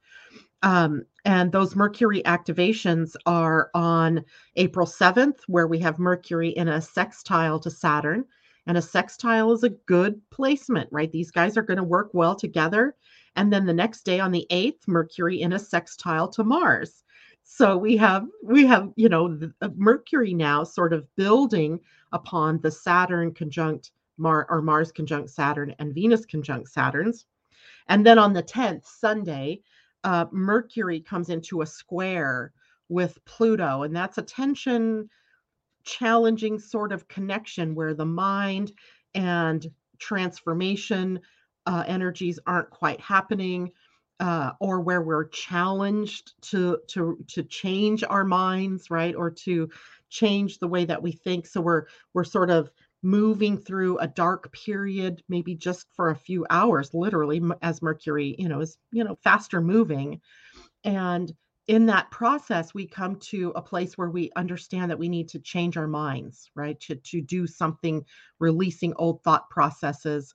Um, and those Mercury activations are on April 7th, where we have Mercury in a sextile to Saturn. And a sextile is a good placement, right? These guys are going to work well together. And then the next day on the 8th, Mercury in a sextile to Mars. So we have we have, you know, uh, Mercury now sort of building upon the Saturn conjunct Mar or Mars conjunct Saturn and Venus conjunct Saturns. And then on the 10th, Sunday, uh, Mercury comes into a square with Pluto, and that's a tension challenging sort of connection where the mind and transformation uh, energies aren't quite happening uh, or where we're challenged to to to change our minds right or to change the way that we think. So we're we're sort of moving through a dark period maybe just for a few hours literally as mercury you know is you know faster moving. And in that process we come to a place where we understand that we need to change our minds right to, to do something releasing old thought processes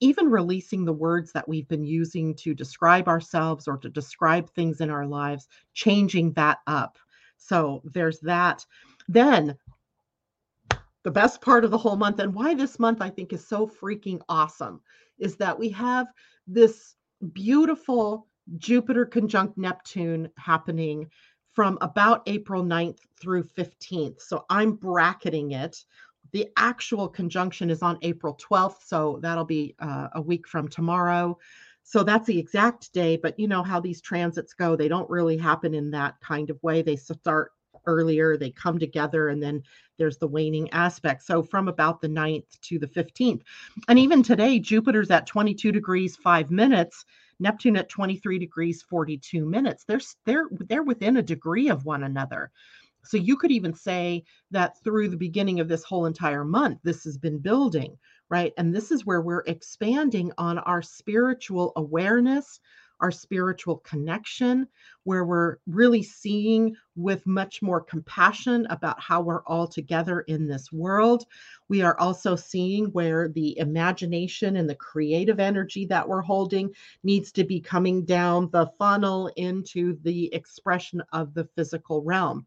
even releasing the words that we've been using to describe ourselves or to describe things in our lives changing that up so there's that then the best part of the whole month and why this month i think is so freaking awesome is that we have this beautiful Jupiter conjunct Neptune happening from about April 9th through 15th. So I'm bracketing it. The actual conjunction is on April 12th. So that'll be uh, a week from tomorrow. So that's the exact day. But you know how these transits go, they don't really happen in that kind of way. They start earlier, they come together, and then there's the waning aspect. So from about the 9th to the 15th. And even today, Jupiter's at 22 degrees, five minutes Neptune at 23 degrees 42 minutes. They're they're they're within a degree of one another. So you could even say that through the beginning of this whole entire month, this has been building, right? And this is where we're expanding on our spiritual awareness, our spiritual connection, where we're really seeing with much more compassion about how we're all together in this world. We are also seeing where the imagination and the creative energy that we're holding needs to be coming down the funnel into the expression of the physical realm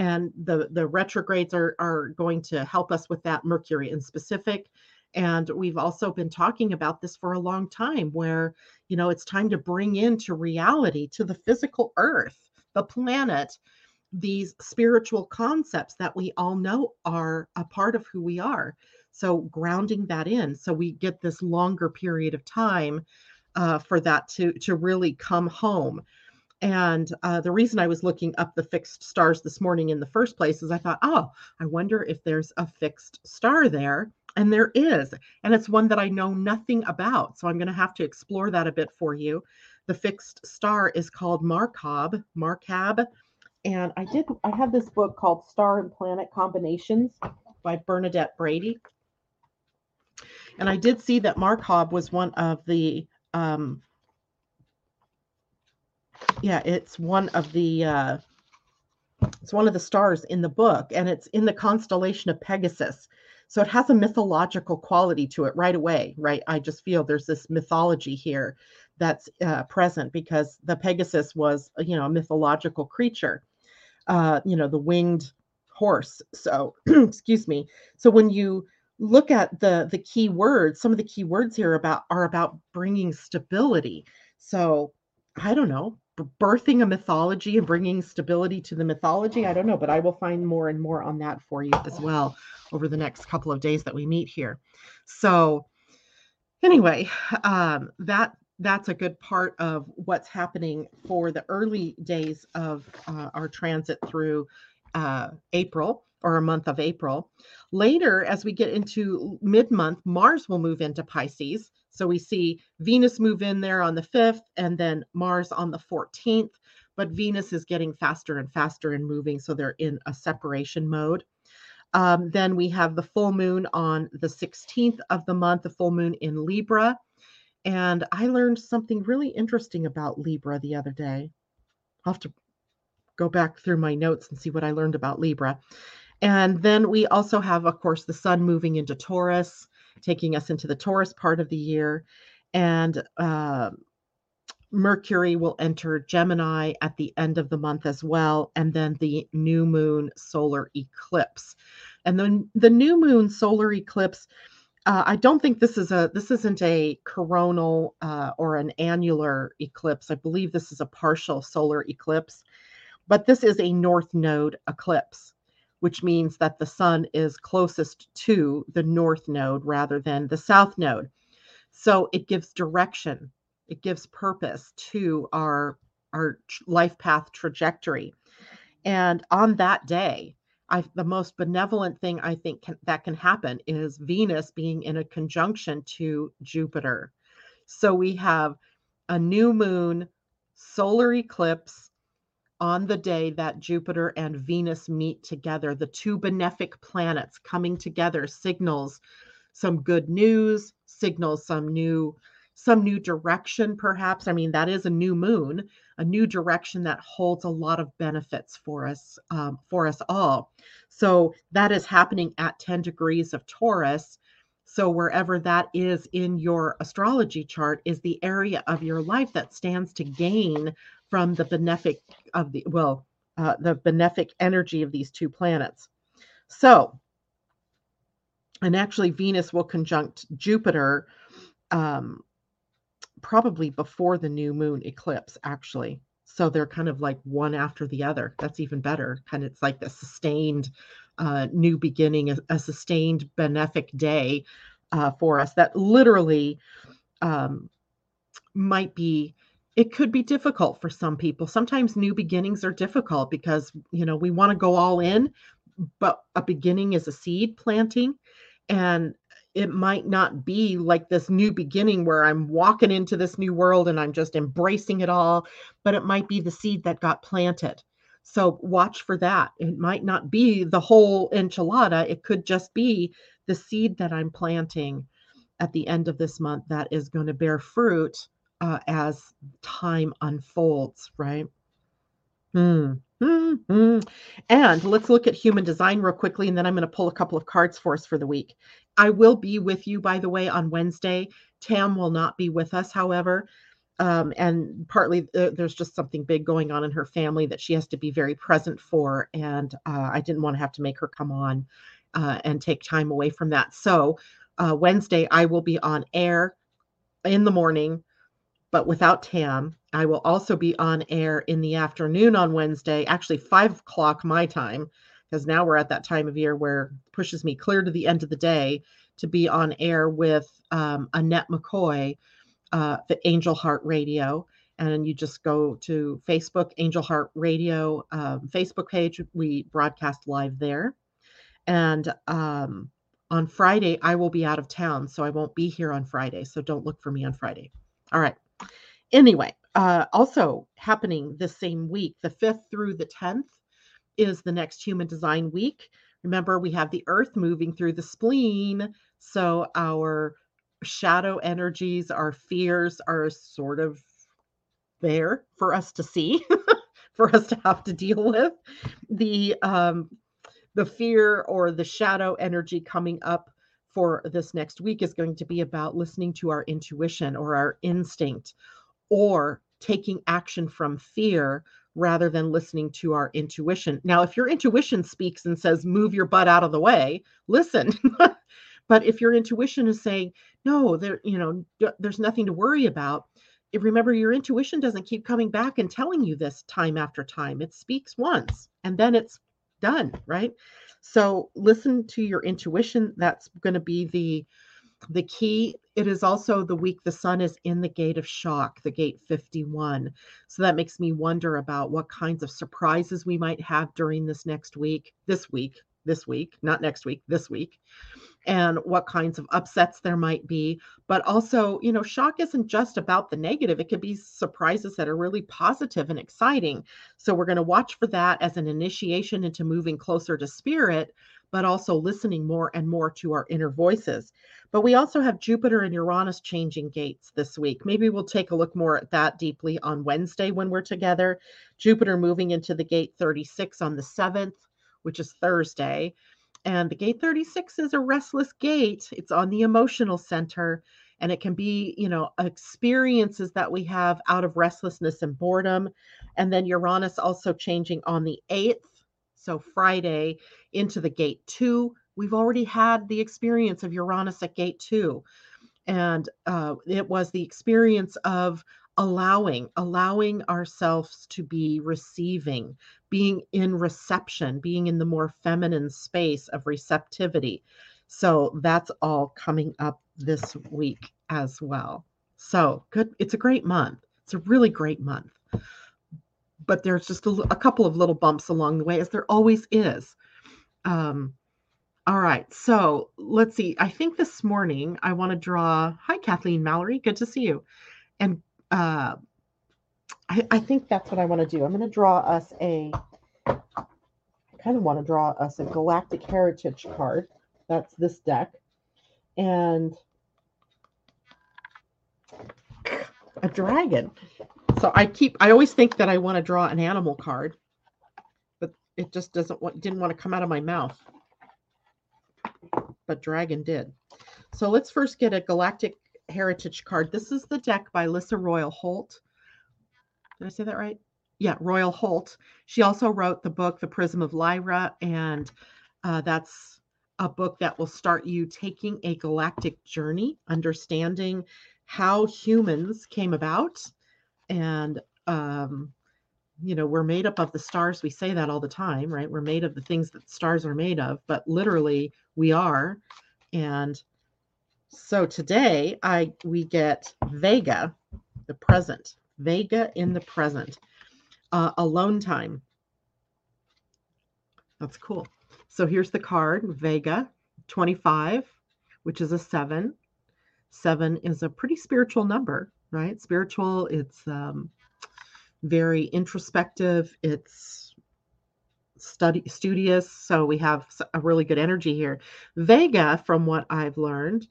and the the retrogrades are are going to help us with that mercury in specific and we've also been talking about this for a long time where, you know, it's time to bring into reality, to the physical earth, the planet, these spiritual concepts that we all know are a part of who we are. So, grounding that in so we get this longer period of time uh, for that to, to really come home. And uh, the reason I was looking up the fixed stars this morning in the first place is I thought, oh, I wonder if there's a fixed star there and there is, and it's one that I know nothing about. So I'm going to have to explore that a bit for you. The fixed star is called Markab, Markab. And I did, I have this book called Star and Planet Combinations by Bernadette Brady. And I did see that Markab was one of the, um, yeah, it's one of the, uh, it's one of the stars in the book, and it's in the constellation of Pegasus. So it has a mythological quality to it right away, right? I just feel there's this mythology here that's uh, present because the Pegasus was, you know, a mythological creature, uh, you know, the winged horse. So, excuse me. So when you look at the the key words, some of the key words here about are about bringing stability. So I don't know, birthing a mythology and bringing stability to the mythology. I don't know, but I will find more and more on that for you as well over the next couple of days that we meet here. So, anyway, um, that that's a good part of what's happening for the early days of uh, our transit through uh, April or a month of April. Later, as we get into mid month, Mars will move into Pisces. So we see Venus move in there on the 5th and then Mars on the 14th. But Venus is getting faster and faster and moving. So they're in a separation mode. Um, then we have the full moon on the 16th of the month, the full moon in Libra. And I learned something really interesting about Libra the other day. I'll have to go back through my notes and see what I learned about Libra. And then we also have, of course, the sun moving into Taurus, taking us into the Taurus part of the year. And uh, Mercury will enter Gemini at the end of the month as well, and then the new moon solar eclipse. And then the new moon solar eclipse, uh, I don't think this is a this isn't a coronal uh, or an annular eclipse. I believe this is a partial solar eclipse, but this is a north node eclipse, which means that the sun is closest to the north node rather than the south node. So it gives direction, it gives purpose to our our life path trajectory. And on that day, I, the most benevolent thing I think can, that can happen is Venus being in a conjunction to Jupiter. So we have a new moon solar eclipse on the day that Jupiter and Venus meet together. The two benefic planets coming together signals some good news, signals some new some new direction perhaps. I mean that is a new moon, a new direction that holds a lot of benefits for us um, for us all so that is happening at 10 degrees of taurus so wherever that is in your astrology chart is the area of your life that stands to gain from the benefic of the well uh, the benefic energy of these two planets so and actually venus will conjunct jupiter um, probably before the new moon eclipse, actually. So they're kind of like one after the other. That's even better. Kind of it's like a sustained uh, new beginning, a, a, sustained benefic day uh, for us that literally um, might be it could be difficult for some people sometimes new beginnings are difficult because you know we want to go all in but a beginning is a seed planting and it might not be like this new beginning where I'm walking into this new world and I'm just embracing it all, but it might be the seed that got planted. So watch for that. It might not be the whole enchilada, it could just be the seed that I'm planting at the end of this month that is going to bear fruit uh, as time unfolds, right? Mm-hmm. And let's look at human design real quickly, and then I'm going to pull a couple of cards for us for the week. I will be with you, by the way, on Wednesday. Tam will not be with us, however. Um, and partly uh, there's just something big going on in her family that she has to be very present for. And uh, I didn't want to have to make her come on uh, and take time away from that. So, uh, Wednesday, I will be on air in the morning but without Tam. I will also be on air in the afternoon on Wednesday, actually five o'clock my time, because now we're at that time of year where pushes me clear to the end of the day to be on air with um, Annette McCoy, uh, the Angel Heart Radio. And you just go to Facebook, Angel Heart Radio um, Facebook page. We broadcast live there. And um, on Friday, I will be out of town, so I won't be here on Friday. So don't look for me on Friday. All right. Anyway, uh, also happening this same week, the 5th through the 10th, is the next Human Design Week. Remember, we have the Earth moving through the spleen. So our shadow energies, our fears are sort of there for us to see, for us to have to deal with. The um, the fear or the shadow energy coming up for this next week is going to be about listening to our intuition or our instinct or taking action from fear rather than listening to our intuition. Now, if your intuition speaks and says, move your butt out of the way, listen. but if your intuition is saying, no, there, you know, there's nothing to worry about, remember your intuition doesn't keep coming back and telling you this time after time. It speaks once and then it's done, right? So listen to your intuition. That's going to be the the key it is also the week the sun is in the gate of shock the gate 51 so that makes me wonder about what kinds of surprises we might have during this next week this week this week not next week this week and what kinds of upsets there might be but also you know shock isn't just about the negative it could be surprises that are really positive and exciting so we're going to watch for that as an initiation into moving closer to spirit but also listening more and more to our inner voices. But we also have Jupiter and Uranus changing gates this week. Maybe we'll take a look more at that deeply on Wednesday when we're together. Jupiter moving into the gate 36 on the 7th, which is Thursday. And the gate 36 is a restless gate, it's on the emotional center. And it can be, you know, experiences that we have out of restlessness and boredom. And then Uranus also changing on the 8th So Friday into the gate two, we've already had the experience of Uranus at gate two. And uh, it was the experience of allowing, allowing ourselves to be receiving, being in reception, being in the more feminine space of receptivity. So that's all coming up this week as well. So good. It's a great month. It's a really great month. But there's just a, a couple of little bumps along the way, as there always is. Um, all right. So let's see. I think this morning I want to draw. Hi, Kathleen Mallory. Good to see you. And uh, I, I think that's what I want to do. I'm going to draw us a. I kind of want to draw us a galactic heritage card. That's this deck. And a dragon. So I keep I always think that I want to draw an animal card, but it just doesn't want didn't want to come out of my mouth. But dragon did. So let's first get a galactic heritage card. This is the deck by Lyssa Royal Holt. Did I say that right? Yeah, Royal Holt. She also wrote the book The Prism of Lyra, and uh, that's a book that will start you taking a galactic journey, understanding how humans came about and um, you know we're made up of the stars we say that all the time right we're made of the things that stars are made of but literally we are and so today i we get vega the present vega in the present uh, alone time that's cool so here's the card vega 25 which is a seven Seven is a pretty spiritual number, right? Spiritual, it's um, very introspective, it's study studious. So we have a really good energy here. Vega, from what I've learned,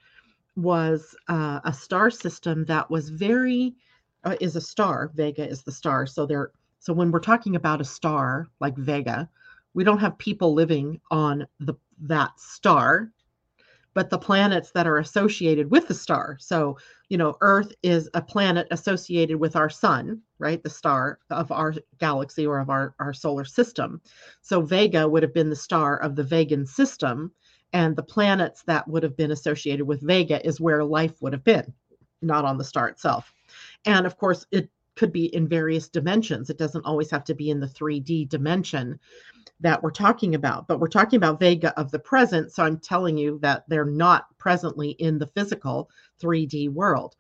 was uh, a star system that was very uh, is a star. Vega is the star. So there. So when we're talking about a star like Vega, we don't have people living on the that star but the planets that are associated with the star. So, you know, Earth is a planet associated with our sun, right? The star of our galaxy or of our, our solar system. So, Vega would have been the star of the Vegan system. And the planets that would have been associated with Vega is where life would have been, not on the star itself. And of course, it could be in various dimensions. It doesn't always have to be in the 3D dimension that we're talking about, but we're talking about Vega of the present. So I'm telling you that they're not presently in the physical 3D world.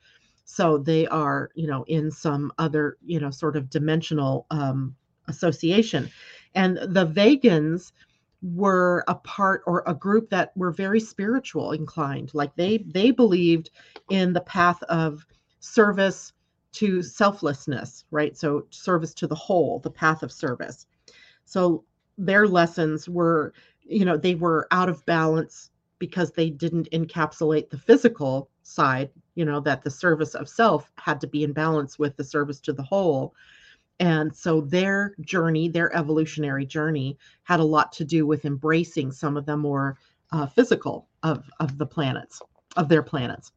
So they are, you know, in some other, you know, sort of dimensional um, association. And the Vegans were a part or a group that were very spiritual inclined. Like they they believed in the path of service to selflessness, right? So service to the whole, the path of service. So their lessons were you know they were out of balance because they didn't encapsulate the physical side you know that the service of self had to be in balance with the service to the whole and so their journey their evolutionary journey had a lot to do with embracing some of the more uh, physical of of the planets of their planets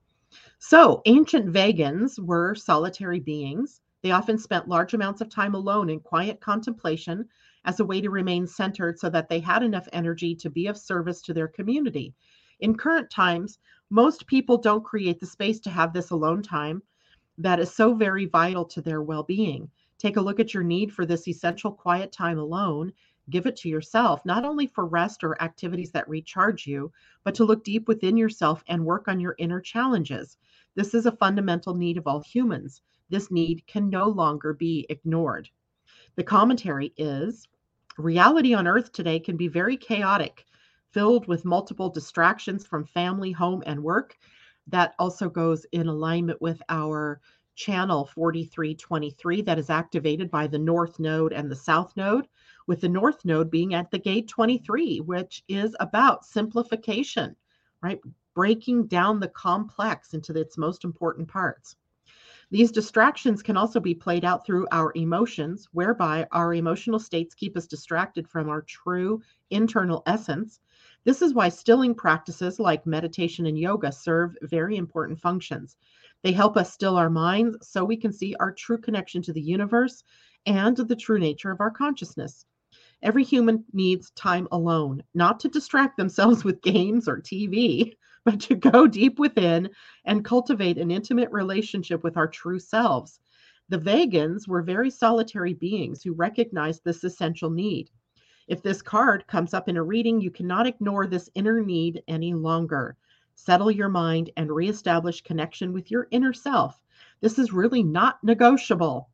so ancient vegans were solitary beings they often spent large amounts of time alone in quiet contemplation as a way to remain centered so that they had enough energy to be of service to their community. In current times, most people don't create the space to have this alone time that is so very vital to their well being. Take a look at your need for this essential quiet time alone. Give it to yourself, not only for rest or activities that recharge you, but to look deep within yourself and work on your inner challenges. This is a fundamental need of all humans. This need can no longer be ignored. The commentary is Reality on Earth today can be very chaotic, filled with multiple distractions from family, home, and work. That also goes in alignment with our channel 4323 that is activated by the North Node and the South Node, with the North Node being at the gate 23, which is about simplification, right? Breaking down the complex into its most important parts. These distractions can also be played out through our emotions, whereby our emotional states keep us distracted from our true internal essence. This is why stilling practices like meditation and yoga serve very important functions. They help us still our minds so we can see our true connection to the universe and the true nature of our consciousness. Every human needs time alone, not to distract themselves with games or TV, but to go deep within and cultivate an intimate relationship with our true selves. The Vegans were very solitary beings who recognized this essential need. If this card comes up in a reading, you cannot ignore this inner need any longer. Settle your mind and reestablish connection with your inner self. This is really not negotiable.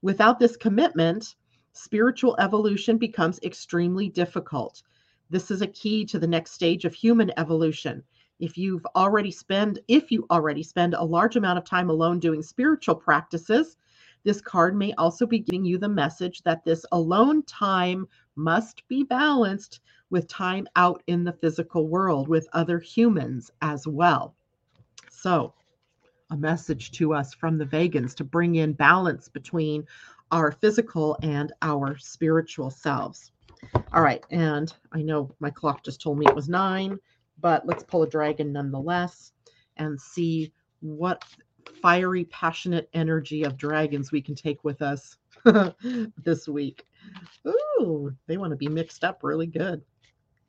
Without this commitment, spiritual evolution becomes extremely difficult. This is a key to the next stage of human evolution. If you've already spend if you already spend a large amount of time alone doing spiritual practices, this card may also be giving you the message that this alone time must be balanced with time out in the physical world with other humans as well. So, a message to us from the Vegans to bring in balance between our physical and our spiritual selves. All right, and I know my clock just told me it was nine, but let's pull a dragon nonetheless and see what fiery, passionate energy of dragons we can take with us this week. Ooh, they want to be mixed up really good.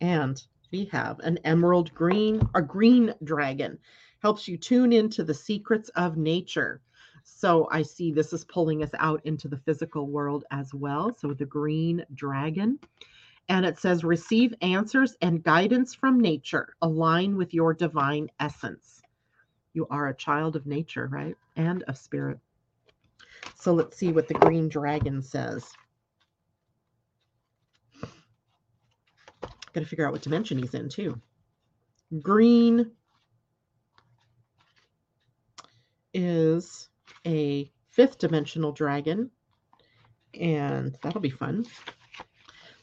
And we have an emerald green, a green dragon. Helps you tune into the secrets of nature. So I see this is pulling us out into the physical world as well. So the green dragon. And it says, receive answers and guidance from nature. Align with your divine essence. You are a child of nature, right? And of spirit. So let's see what the green dragon says. Got to figure out what dimension he's in, too. Green is a fifth dimensional dragon, and that'll be fun.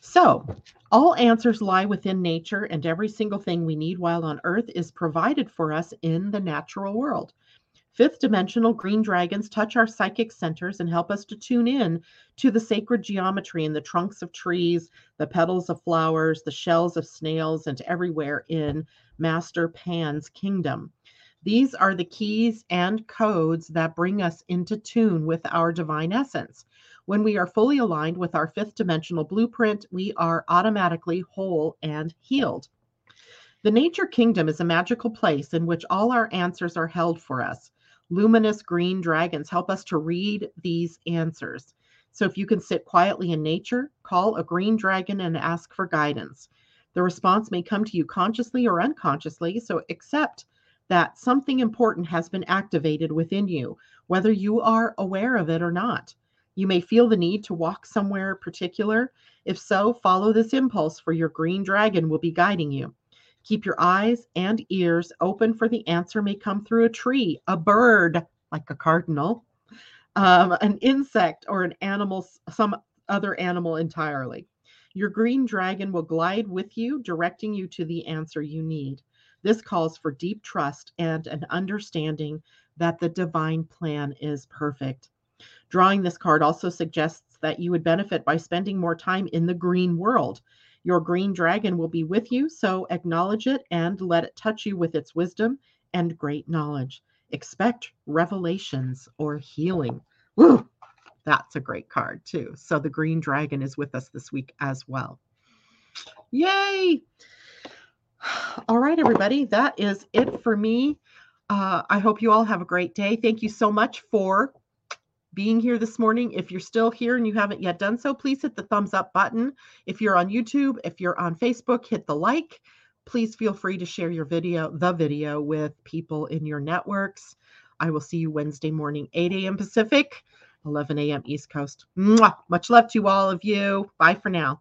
So, all answers lie within nature, and every single thing we need while on Earth is provided for us in the natural world. Fifth dimensional green dragons touch our psychic centers and help us to tune in to the sacred geometry in the trunks of trees, the petals of flowers, the shells of snails, and everywhere in Master Pan's kingdom. These are the keys and codes that bring us into tune with our divine essence. When we are fully aligned with our fifth dimensional blueprint, we are automatically whole and healed. The nature kingdom is a magical place in which all our answers are held for us. Luminous green dragons help us to read these answers. So if you can sit quietly in nature, call a green dragon and ask for guidance. The response may come to you consciously or unconsciously, so accept that something important has been activated within you, whether you are aware of it or not. You may feel the need to walk somewhere particular. If so, follow this impulse, for your green dragon will be guiding you. Keep your eyes and ears open, for the answer may come through a tree, a bird, like a cardinal, um, an insect, or an animal, some other animal entirely. Your green dragon will glide with you, directing you to the answer you need. This calls for deep trust and an understanding that the divine plan is perfect. Drawing this card also suggests that you would benefit by spending more time in the green world. Your green dragon will be with you, so acknowledge it and let it touch you with its wisdom and great knowledge. Expect revelations or healing. Woo! That's a great card, too. So the green dragon is with us this week as well. Yay! All right, everybody, that is it for me. Uh, I hope you all have a great day. Thank you so much for being here this morning. If you're still here and you haven't yet done so, please hit the thumbs up button. If you're on YouTube, if you're on Facebook, hit the like. Please feel free to share your video, the video, with people in your networks. I will see you Wednesday morning, 8 a.m. Pacific, 11 a.m. East Coast. Mwah! Much love to all of you. Bye for now.